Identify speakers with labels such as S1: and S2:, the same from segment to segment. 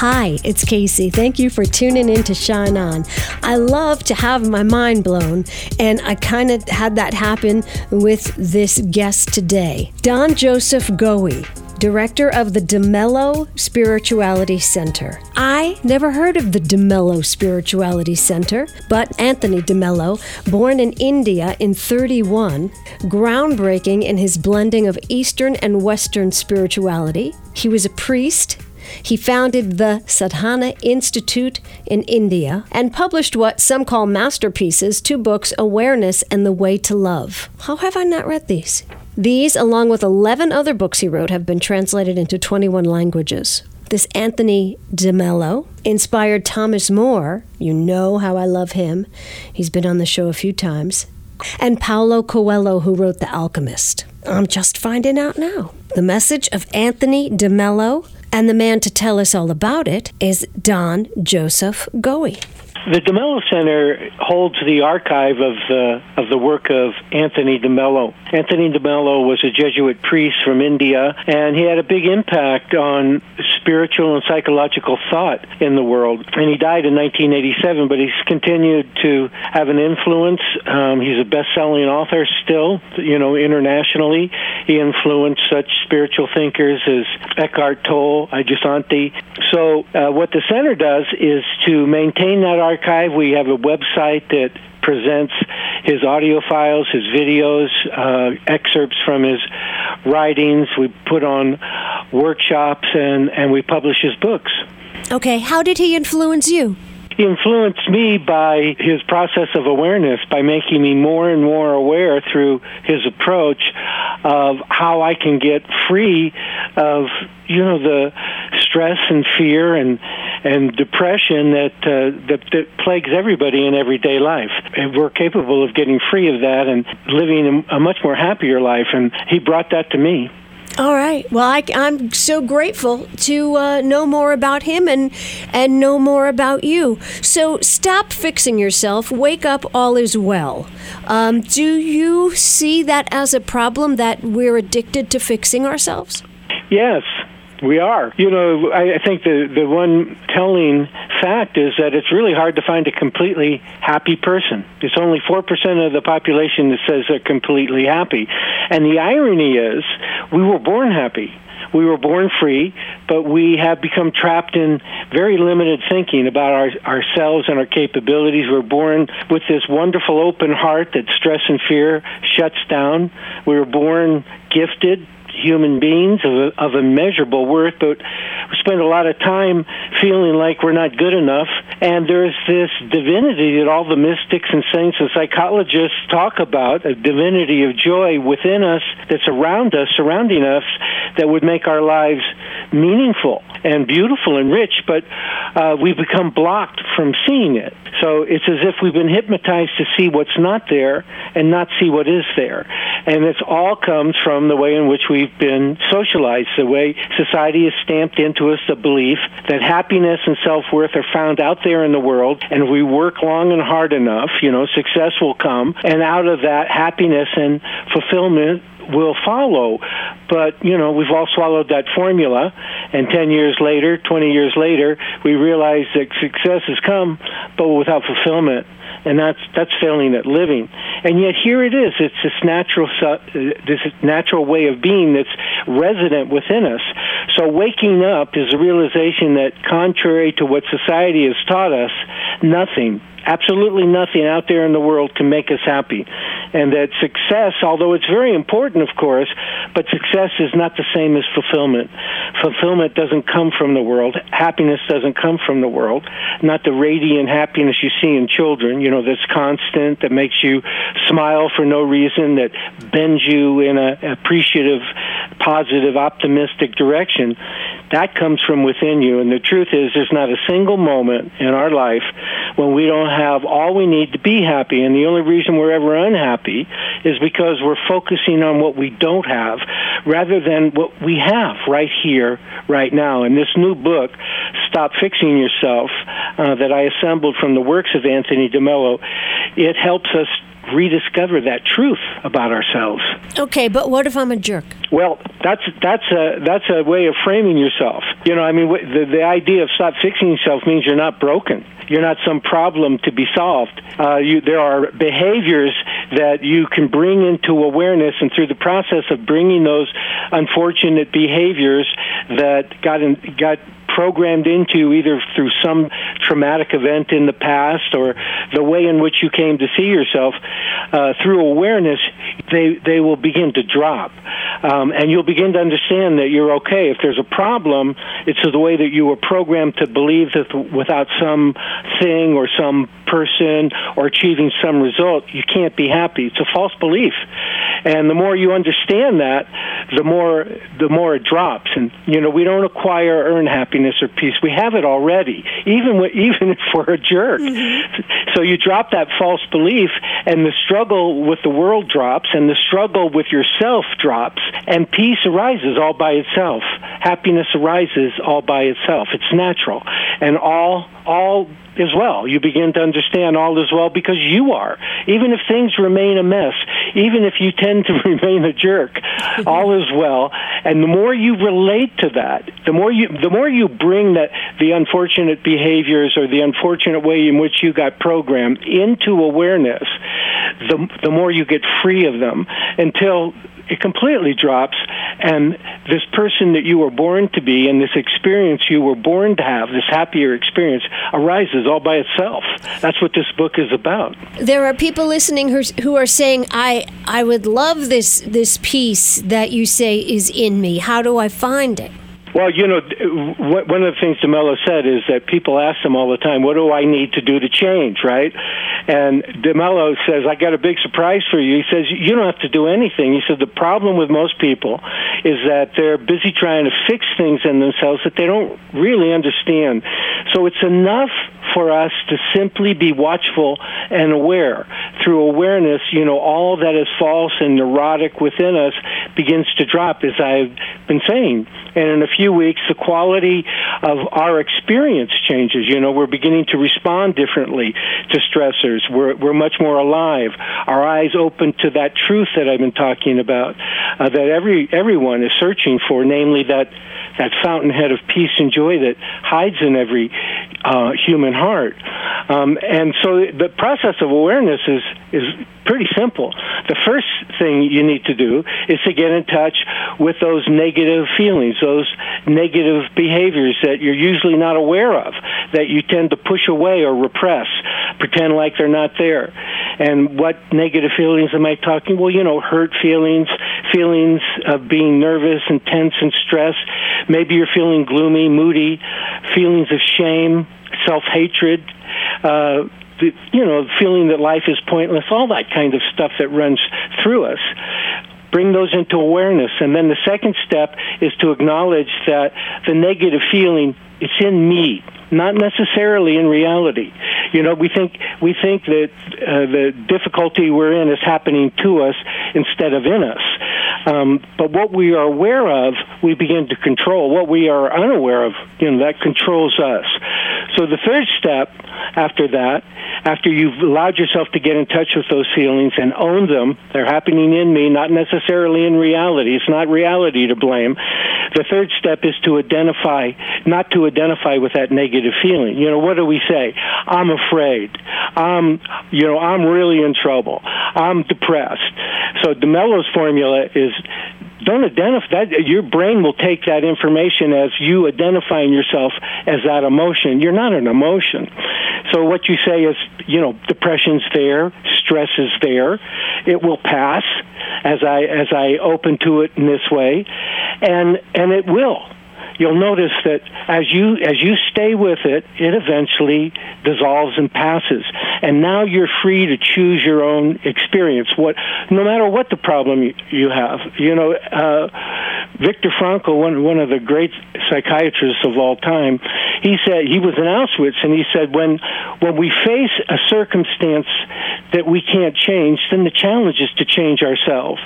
S1: Hi, it's Kacey. Thank you for tuning in to Shine On. I love to have my mind blown, and I kind of had that happen with this guest today, Don Joseph Goewey director of the DeMello Spirituality Center. I never heard of the DeMello Spirituality Center, but Anthony DeMello, born in India in 31, groundbreaking in his blending of Eastern and Western spirituality. He was a priest he founded the Sadhana Institute in India and published what some call masterpieces two books, Awareness and The Way to Love. How have I not read these? These, along with 11 other books he wrote, have been translated into 21 languages. This Anthony DeMello inspired Thomas Moore. You know how I love him. He's been on the show a few times. And Paulo Coelho, who wrote The Alchemist. I'm just finding out now. The message of Anthony DeMello and the man to tell us all about it is Don Joseph Goewey.
S2: The DeMello Center holds the archive of the of the work of Anthony DeMello. Anthony DeMello was a Jesuit priest from India, and he had a big impact on spiritual and psychological thought in the world. And he died in 1987, but he's continued to have an influence. Um, he's a best-selling author still, you know, internationally. He influenced such spiritual thinkers as Eckhart Tolle, Adyashanti. So, uh, what the center does is to maintain that archive. We have a website that presents his audio files, his videos, uh, excerpts from his writings. We put on workshops and, and we publish his books.
S1: Okay, how did he influence you?
S2: He influenced me by his process of awareness, by making me more and more aware through his approach of how I can get free of, you know, the stress and fear and and depression that, uh, that that plagues everybody in everyday life. And we're capable of getting free of that and living a much more happier life. And he brought that to me.
S1: All right. Well, I, am so grateful to uh, know more about him and and know more about you. So stop fixing yourself. Wake up. All is well. Um, do you see that as a problem that we're addicted to fixing ourselves?
S2: Yes, we are. You know, I, I think the the one telling fact is that it's really hard to find a completely happy person. It's only four percent of the population that says they're completely happy, and the irony is, we were born happy. We were born free, but we have become trapped in very limited thinking about our, ourselves and our capabilities. We're born with this wonderful open heart that stress and fear shuts down. We were born gifted human beings of, of immeasurable worth, but we spend a lot of time feeling like we're not good enough. And there's this divinity that all the mystics and saints and psychologists talk about, a divinity of joy within us that's around us, surrounding us, that would make our lives meaningful and beautiful and rich, but uh, we become blocked from seeing it. So it's as if we've been hypnotized to see what's not there and not see what is there. And this all comes from the way in which we've been socialized, the way society has stamped into us the belief that happiness and self worth are found out there in the world, and if we work long and hard enough, you know, success will come, and out of that, happiness and fulfillment will follow. But, you know, we've all swallowed that formula, and 10 years later, 20 years later, we realize that success has come, but without fulfillment and that's that's failing at living. And yet here it is. It's this natural uh, this natural way of being that's resident within us. So waking up is a realization that, contrary to what society has taught us, nothing absolutely nothing out there in the world can make us happy. And that success, although it's very important, of course, but success is not the same as fulfillment. Fulfillment doesn't come from the world. Happiness doesn't come from the world. Not the radiant happiness you see in children, you know, that's constant, that makes you smile for no reason, that bends you in an appreciative positive, optimistic direction, that comes from within you. And the truth is, there's not a single moment in our life when we don't have all we need to be happy. And the only reason we're ever unhappy is because we're focusing on what we don't have rather than what we have right here, right now. And this new book, Stop Fixing Yourself, uh, that I assembled from the works of Anthony DeMello, it helps us rediscover that truth about ourselves.
S1: Okay, but what if I'm a jerk?
S2: Well, that's that's a that's a way of framing yourself. You know, I mean, the the idea of stop fixing yourself means you're not broken. You're not some problem to be solved. Uh, you, there are behaviors that you can bring into awareness, and through the process of bringing those unfortunate behaviors that got in, got programmed into either through some traumatic event in the past or the way in which you came to see yourself uh, through awareness, they they will begin to drop, um, and you'll begin to understand that you're okay. If there's a problem, it's the way that you were programmed to believe that without some thing or some person or achieving some result, you can't be happy. It's a false belief, and the more you understand that, the more the more it drops. And you know, we don't acquire earn happiness or peace. We have it already, even when, even if we're a jerk. Mm-hmm. So you drop that false belief, and the struggle with the world drops, and the struggle with yourself drops, and peace arises all by itself. Happiness arises all by itself. It's natural, and all all is well. You begin to understand all is well because you are. Even if things remain a mess, even if you tend to remain a jerk, all is well. And the more you relate to that, the more you the more you bring that the unfortunate behaviors or the unfortunate way in which you got programmed into awareness, the the more you get free of them until it completely drops and this person that you were born to be and this experience you were born to have this happier experience arises all by itself. That's what this book is about.
S1: There are people listening who, who are saying i i would love this this peace that you say is in me. How do i find it
S2: well, you know, one of the things DeMello said is that people ask him all the time, "What do I need to do to change?" Right? And DeMello says, "I got a big surprise for you." He says, "You don't have to do anything." He said, "The problem with most people is that they're busy trying to fix things in themselves that they don't really understand. So it's enough for us to simply be watchful and aware. Through awareness, you know, all that is false and neurotic within us begins to drop, as I've been saying. And in a few weeks, the quality of our experience changes. You know, we're beginning to respond differently to stressors. We're, we're much more alive. Our eyes open to that truth that I've been talking about, uh, that every everyone is searching for, namely that that fountainhead of peace and joy that hides in every uh, human heart. Um, and so the process of awareness is is pretty simple. The first thing you need to do is to get in touch with those negative feelings, those negative behaviors that you're usually not aware of, that you tend to push away or repress, pretend like they're not there. And what negative feelings am I talking? Well, you know, hurt feelings, feelings of being nervous and tense and stressed. Maybe you're feeling gloomy, moody, feelings of shame, self hatred. Uh, you know, feeling that life is pointless, all that kind of stuff that runs through us bring those into awareness. And then the second step is to acknowledge that the negative feeling, it's in me not necessarily in reality. You know, we think we think that uh, the difficulty we're in is happening to us instead of in us. Um, but what we are aware of, we begin to control. What we are unaware of, you know, that controls us. So the third step after that, after you've allowed yourself to get in touch with those feelings and own them, they're happening in me, not necessarily in reality. It's not reality to blame. The third step is to identify, not to identify with that negative feeling. You know, what do we say? I'm afraid. I'm, you know, I'm really in trouble. I'm depressed. So DeMello's formula is don't identify that your brain will take that information as you identifying yourself as that emotion you're not an emotion so what you say is you know depression's there stress is there it will pass as i as i open to it in this way and and it will you'll notice that as you as you stay with it, it eventually dissolves and passes. And now you're free to choose your own experience. What, no matter what the problem you, have, you know. Uh, Viktor Frankl, one one of the great psychiatrists of all time, he said he was in Auschwitz, and he said when when we face a circumstance that we can't change, then the challenge is to change ourselves.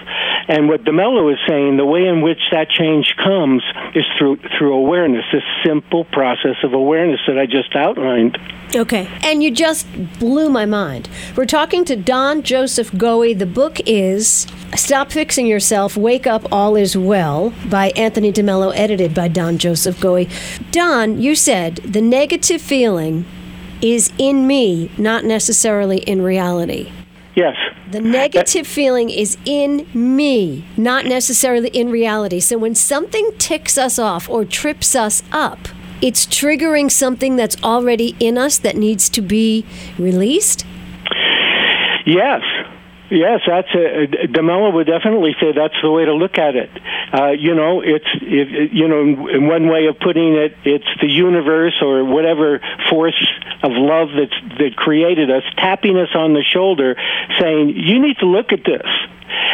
S2: And what DeMello is saying, the way in which that change comes is through through awareness, this simple process of awareness that I just outlined.
S1: Okay, and you just blew my mind. We're talking to Don Joseph Goewey. The book is Stop Fixing Yourself, Wake Up, All Is Well by Anthony DeMello, edited by Don Joseph Goewey. Don, you said the negative feeling is in me, not necessarily in reality.
S2: Yes.
S1: The negative feeling is in me, not necessarily in reality. So when something ticks us off or trips us up, it's triggering something that's already in us that needs to be released?
S2: Yes. Yes, that's a, would definitely say that's the way to look at it. Uh, you know, it's it, you know, in one way of putting it, it's the universe or whatever force of love that's that created us tapping us on the shoulder, saying, "You need to look at this,"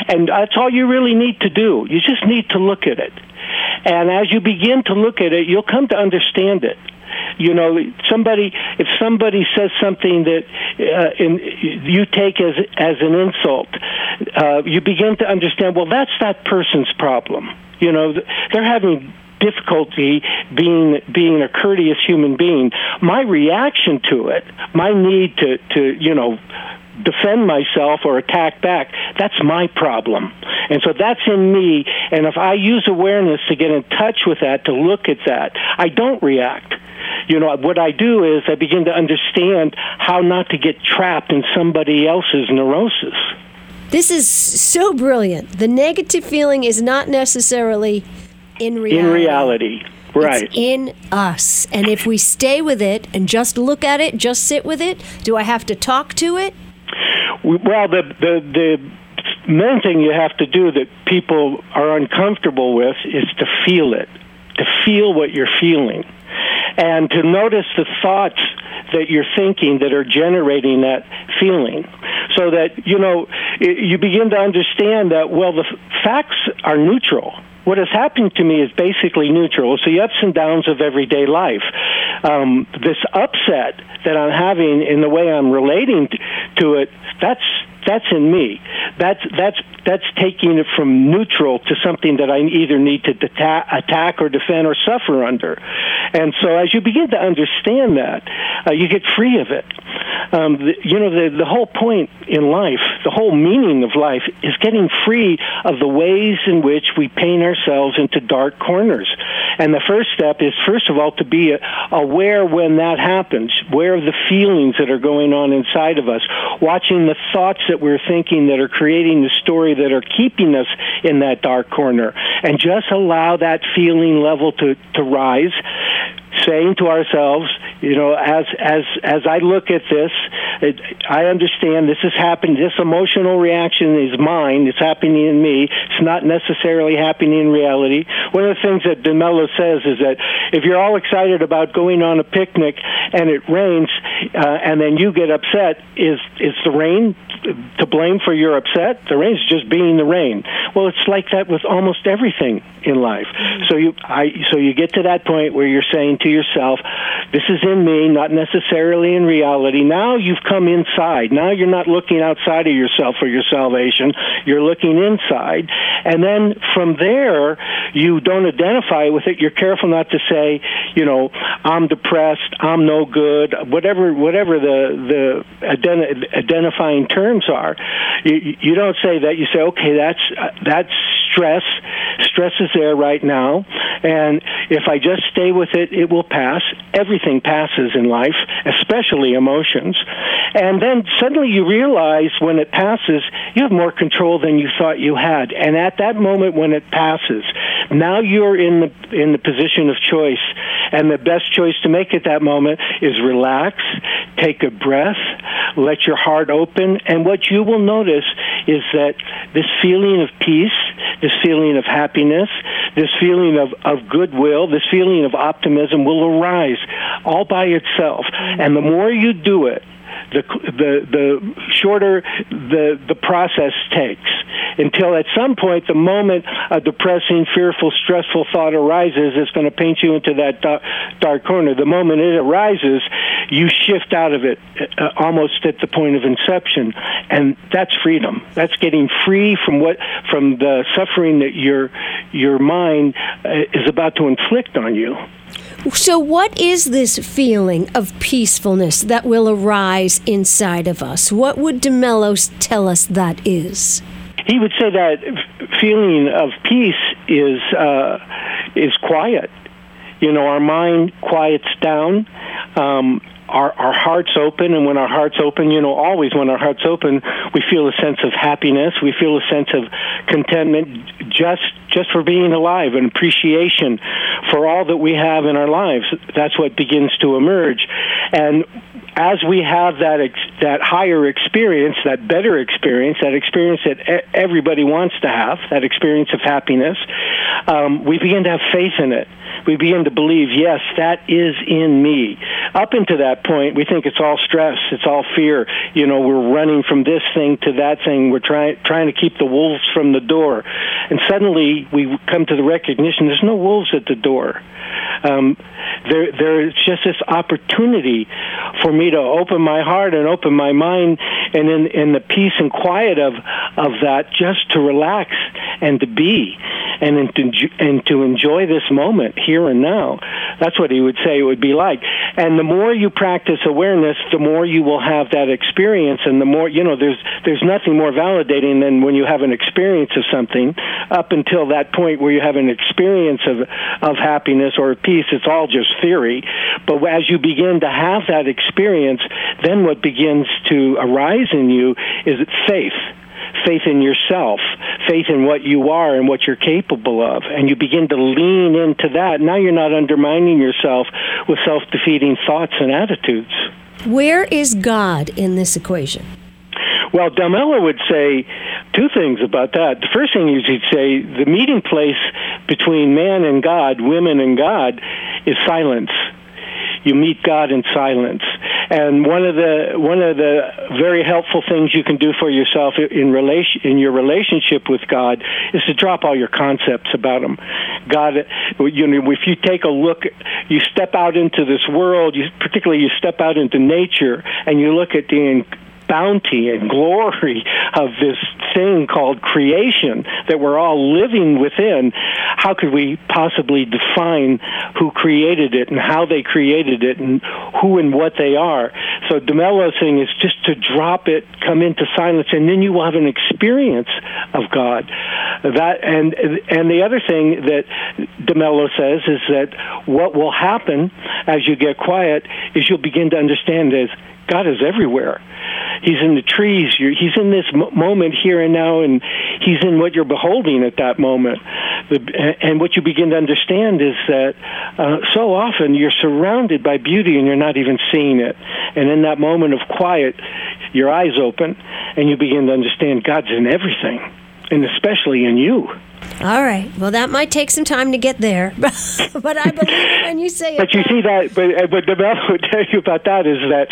S2: and that's all you really need to do. You just need to look at it, and as you begin to look at it, you'll come to understand it you know somebody if somebody says something that uh, in, you take as as an insult uh, you begin to understand well that's that person's problem. You know they're having difficulty being being a courteous human being my reaction to it my need to to you know defend myself or attack back, that's my problem. And so that's in me. And if I use awareness to get in touch with that, to look at that, I don't react you know, what I do is I begin to understand how not to get trapped in somebody else's neurosis.
S1: This is so brilliant. The negative feeling is not necessarily in reality.
S2: In reality. Right.
S1: It's in us. And if we stay with it and just look at it, just sit with it, do I have to talk to it?
S2: Well, the the the main thing you have to do that people are uncomfortable with is to feel it, to feel what you're feeling and to notice the thoughts that you're thinking that are generating that feeling so that you know you begin to understand that well the facts are neutral what has happened to me is basically neutral. It's the ups and downs of everyday life. Um, this upset that I'm having in the way I'm relating to it, that's that's in me. That's that's that's taking it from neutral to something that I either need to deta- attack or defend or suffer under. And so, as you begin to understand that, uh, you get free of it. Um, the, you know, the the whole point in life, the whole meaning of life, is getting free of the ways in which we paint ourselves into dark corners. And the first step is, first of all, to be aware when that happens, aware of the feelings that are going on inside of us, watching the thoughts that we're thinking that are creating the story that are keeping us in that dark corner, and just allow that feeling level to, to rise saying to ourselves, you know, as as as I look at this, it, I understand this is happening. This emotional reaction is mine. It's happening in me. It's not necessarily happening in reality. One of the things that DeMello says is that if you're all excited about going on a picnic and it rains, uh, and then you get upset, is is the rain to blame for your upset? The rain's just being the rain. Well, it's like that with almost everything in life. So you I so you get to that point where you're saying to yourself, this is in me, not necessarily in reality. Now you've come inside. Now you're not looking outside of yourself for your salvation. You're looking inside. And then from there, you don't identify with it. You're careful not to say, you know, I'm depressed, I'm no good, whatever whatever the the ident- identifying terms are. You, you don't say that. You say, okay, that's uh, that's stress. Stress is there right now, and if I just stay with it, it will pass. Everything passes in life, especially emotions. And then suddenly you realize when it passes, you have more control than you thought you had. And at that moment when it passes, now you're in the in the position of choice. And the best choice to make at that moment is relax, take a breath, let your heart open, and what you will notice is that this feeling of peace, this feeling of happiness, this feeling of, of goodwill, this feeling of optimism will arise all by itself. And the more you do it, the the the shorter the the process takes until at some point the moment a depressing, fearful, stressful thought arises, it's going to paint you into that dark, dark corner. The moment it arises, you shift out of it uh, almost at the point of inception, and that's freedom. That's getting free from what from the suffering that your your mind uh, is about to inflict on you.
S1: So, what is this feeling of peacefulness that will arise inside of us? What would DeMello tell us that is?
S2: He would say that feeling of peace is uh, is quiet. You know, our mind quiets down. Um, our, our hearts open, and when our hearts open, you know, always when our hearts open, we feel a sense of happiness. We feel a sense of contentment just just for being alive, and appreciation for all that we have in our lives. That's what begins to emerge, and as we have that ex- that higher experience, that better experience, that experience that e- everybody wants to have, that experience of happiness, um, we begin to have faith in it we begin to believe, yes, that is in me. Up until that point, we think it's all stress, it's all fear. You know, we're running from this thing to that thing. We're trying trying to keep the wolves from the door, and suddenly we come to the recognition: there's no wolves at the door. Um, there, there's just this opportunity for me to open my heart and open my mind, and in, in the peace and quiet of of that, just to relax and to be, and to, and to enjoy this moment here and now. That's what he would say it would be like. And the more you practice awareness, the more you will have that experience, and the more you know. There's there's nothing more validating than when you have an experience of something. Up until that point where you have an experience of of happiness or peace, it's all just theory. But as you begin to have that experience, then what begins to arise in you is faith faith in yourself, faith in what you are and what you're capable of, and you begin to lean into that. Now you're not undermining yourself with self defeating thoughts and attitudes.
S1: Where is God in this equation?
S2: Well, DeMello would say two things about that. The first thing is he'd say the meeting place between man and God, women and God, is silence you meet God in silence. And one of the one of the very helpful things you can do for yourself in relation in your relationship with God is to drop all your concepts about Him. God, you know, if you take a look, you step out into this world, you, particularly you step out into nature, and you look at the bounty and glory of this thing called creation that we're all living within, how could we possibly define who created it and how they created it and who and what they are? So DeMello's thing is just to drop it, come into silence, and then you will have an experience of God. That and and the other thing that DeMello says is that what will happen as you get quiet is you'll begin to understand is God is everywhere. He's in the trees. He's in this moment here and now, and he's in what you're beholding at that moment. And what you begin to understand is that uh, so often you're surrounded by beauty and you're not even seeing it. And in that moment of quiet, your eyes open and you begin to understand God's in everything, and especially in you.
S1: All right. Well, that might take some time to get there, but I believe it when you say
S2: it. But you see that, but uh, what the would tell you about that is that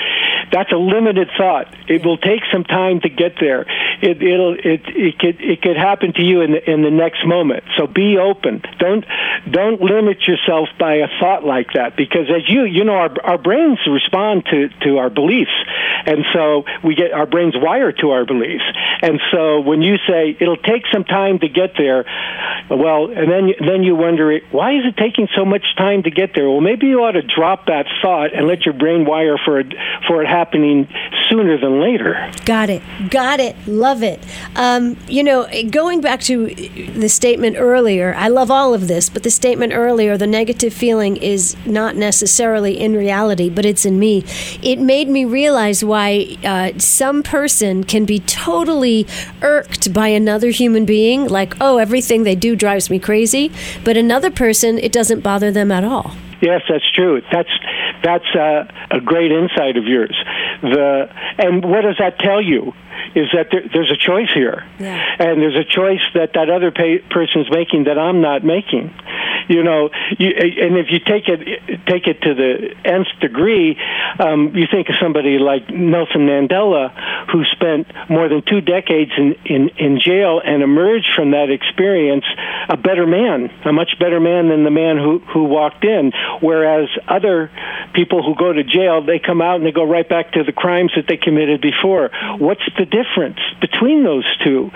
S2: that's a limited thought. It will take some time to get there. It, it'll it it could it could happen to you in the in the next moment. So be open. Don't don't limit yourself by a thought like that because as you you know our our brains respond to to our beliefs, and so we get our brains wired to our beliefs. And so when you say it'll take some time to get there well, and then then you wonder why is it taking so much time to get there? Well, maybe you ought to drop that thought and let your brain wire for it for it happening sooner than later.
S1: Got it. Got it. Love it. Um, you know, going back to the statement earlier, I love all of this, but the statement earlier, the negative feeling is not necessarily in reality, but it's in me. It made me realize why uh, some person can be totally irked by another human being, like, oh, everything they do drives me crazy, but another person, it doesn't bother them at all.
S2: Yes, that's true. That's that's uh, a great insight of yours. The and what does that tell you? Is that there, there's a choice here,
S1: yeah.
S2: and there's a choice that that other pa- person's making that I'm not making, You know, you, and if you take it take it to the nth degree, um, you think of somebody like Nelson Mandela, who spent more than two decades in, in, in jail and emerged from that experience a better man, a much better man than the man who, who walked in. Whereas other people who go to jail, they come out and they go right back to the crimes that they committed before. What's the difference between those two?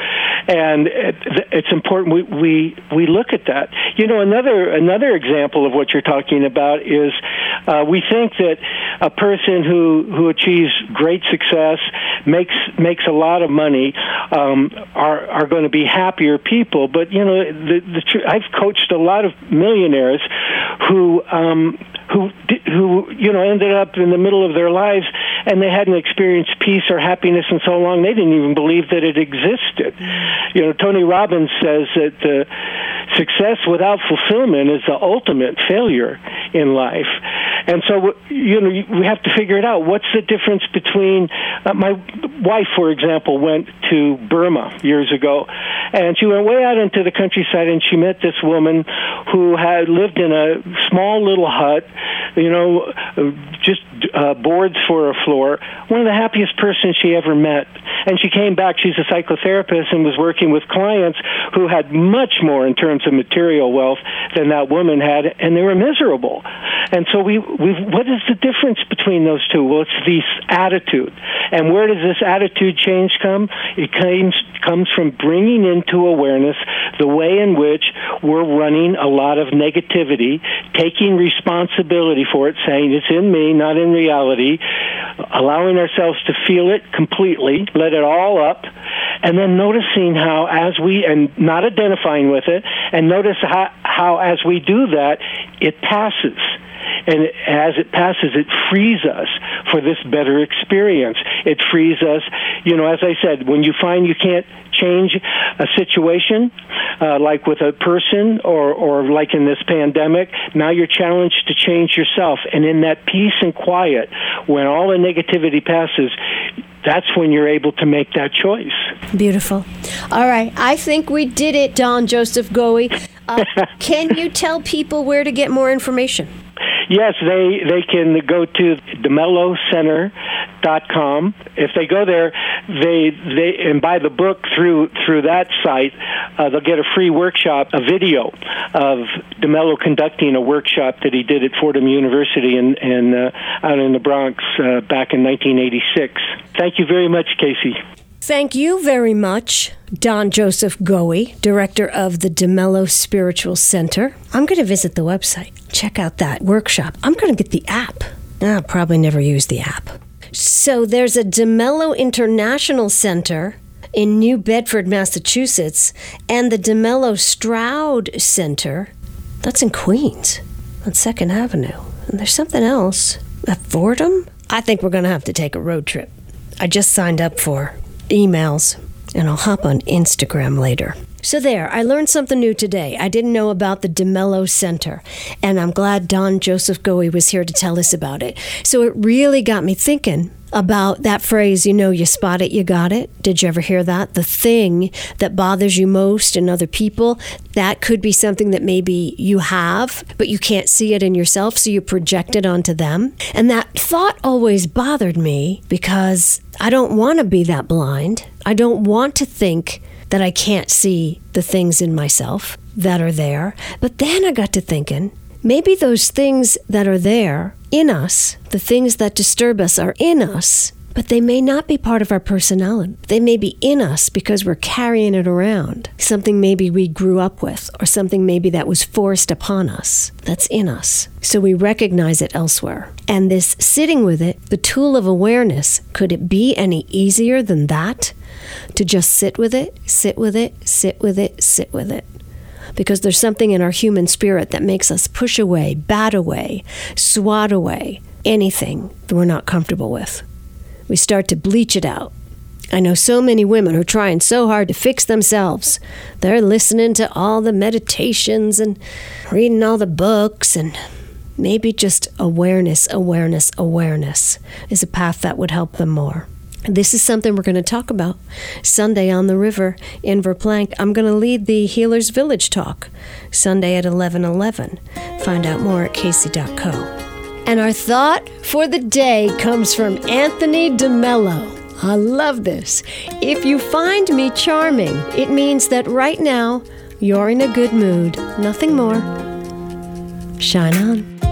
S2: And it, it's important we, we, we look at that. You know, another, another example of what you're talking about is uh, we think that a person who, who achieves great success, makes, makes a lot of money, um, are, are going to be happier people. But, you know, the, the, I've coached a lot of millionaires who, um, who who you know ended up in the middle of their lives and they hadn't experienced peace or happiness in so long they didn't even believe that it existed. You know, Tony Robbins says that uh, success without fulfillment is the ultimate failure in life. And so you know we have to figure it out. What's the difference between uh, my wife, for example, went to Burma years ago, and she went way out into the countryside and she met this woman who had lived in a small little hut you know, just uh, boards for a floor. One of the happiest persons she ever met. And she came back. She's a psychotherapist and was working with clients who had much more in terms of material wealth than that woman had, and they were miserable. And so we, we what is the difference between those two? Well, it's this attitude. And where does this attitude change come? It comes comes from bringing into awareness the way in which we're running a lot of negativity, taking responsibility for it, saying it's in me, not in reality, allowing ourselves to feel it completely, let it all up, and then noticing how as we, and not identifying with it, and notice how, how as we do that, it passes and as it passes, it frees us for this better experience. It frees us, you know, as I said, when you find you can't change a situation, uh, like with a person or, or like in this pandemic, now you're challenged to change yourself. And in that peace and quiet, when all the negativity passes, that's when you're able to make that choice.
S1: Beautiful. All right. I think we did it, Don Joseph Goewey. Uh, can you tell people where to get more information?
S2: Yes, they they can go to demellocenter.com. If they go there, they they and buy the book through through that site, uh, they'll get a free workshop, a video of DeMello conducting a workshop that he did at Fordham University in, in uh, out in the Bronx uh, back in 1986. Thank you very much, Kacey.
S1: Thank you very much, Don Joseph Goewey, director of the DeMello Spiritual Center. I'm going to visit the website, check out that workshop. I'm going to get the app. I'll probably never use the app. So there's a DeMello International Center in New Bedford, Massachusetts, and the DeMello Stroud Center. That's in Queens on Second Avenue. And there's something else at Fordham. I think we're going to have to take a road trip. I just signed up for emails, and I'll hop on Instagram later. So, there, I learned something new today. I didn't know about the DeMello Center, and I'm glad Don Joseph Goewey was here to tell us about it. So, it really got me thinking about that phrase, you know, you spot it, you got it. Did you ever hear that? The thing that bothers you most in other people, that could be something that maybe you have, but you can't see it in yourself, so you project it onto them. And that thought always bothered me because I don't want to be that blind. I don't want to think that I can't see the things in myself that are there. But then I got to thinking, maybe those things that are there in us, the things that disturb us, are in us, but they may not be part of our personality. They may be in us because we're carrying it around. Something maybe we grew up with, or something maybe that was forced upon us that's in us. So we recognize it elsewhere. And this sitting with it, the tool of awareness, could it be any easier than that? To just sit with it, sit with it, sit with it, sit with it because there's something in our human spirit that makes us push away, bat away, swat away anything that we're not comfortable with. We start to bleach it out. I know so many women who are trying so hard to fix themselves. They're listening to all the meditations and reading all the books, and maybe just awareness, awareness, awareness is a path that would help them more. This is something we're going to talk about Sunday on the river in Verplanck. I'm going to lead the Healers Village talk Sunday at 11:11. Find out more at kacey.co. And our thought for the day comes from Anthony DeMello. I love this. If you find me charming, it means that right now you're in a good mood. Nothing more. Shine on.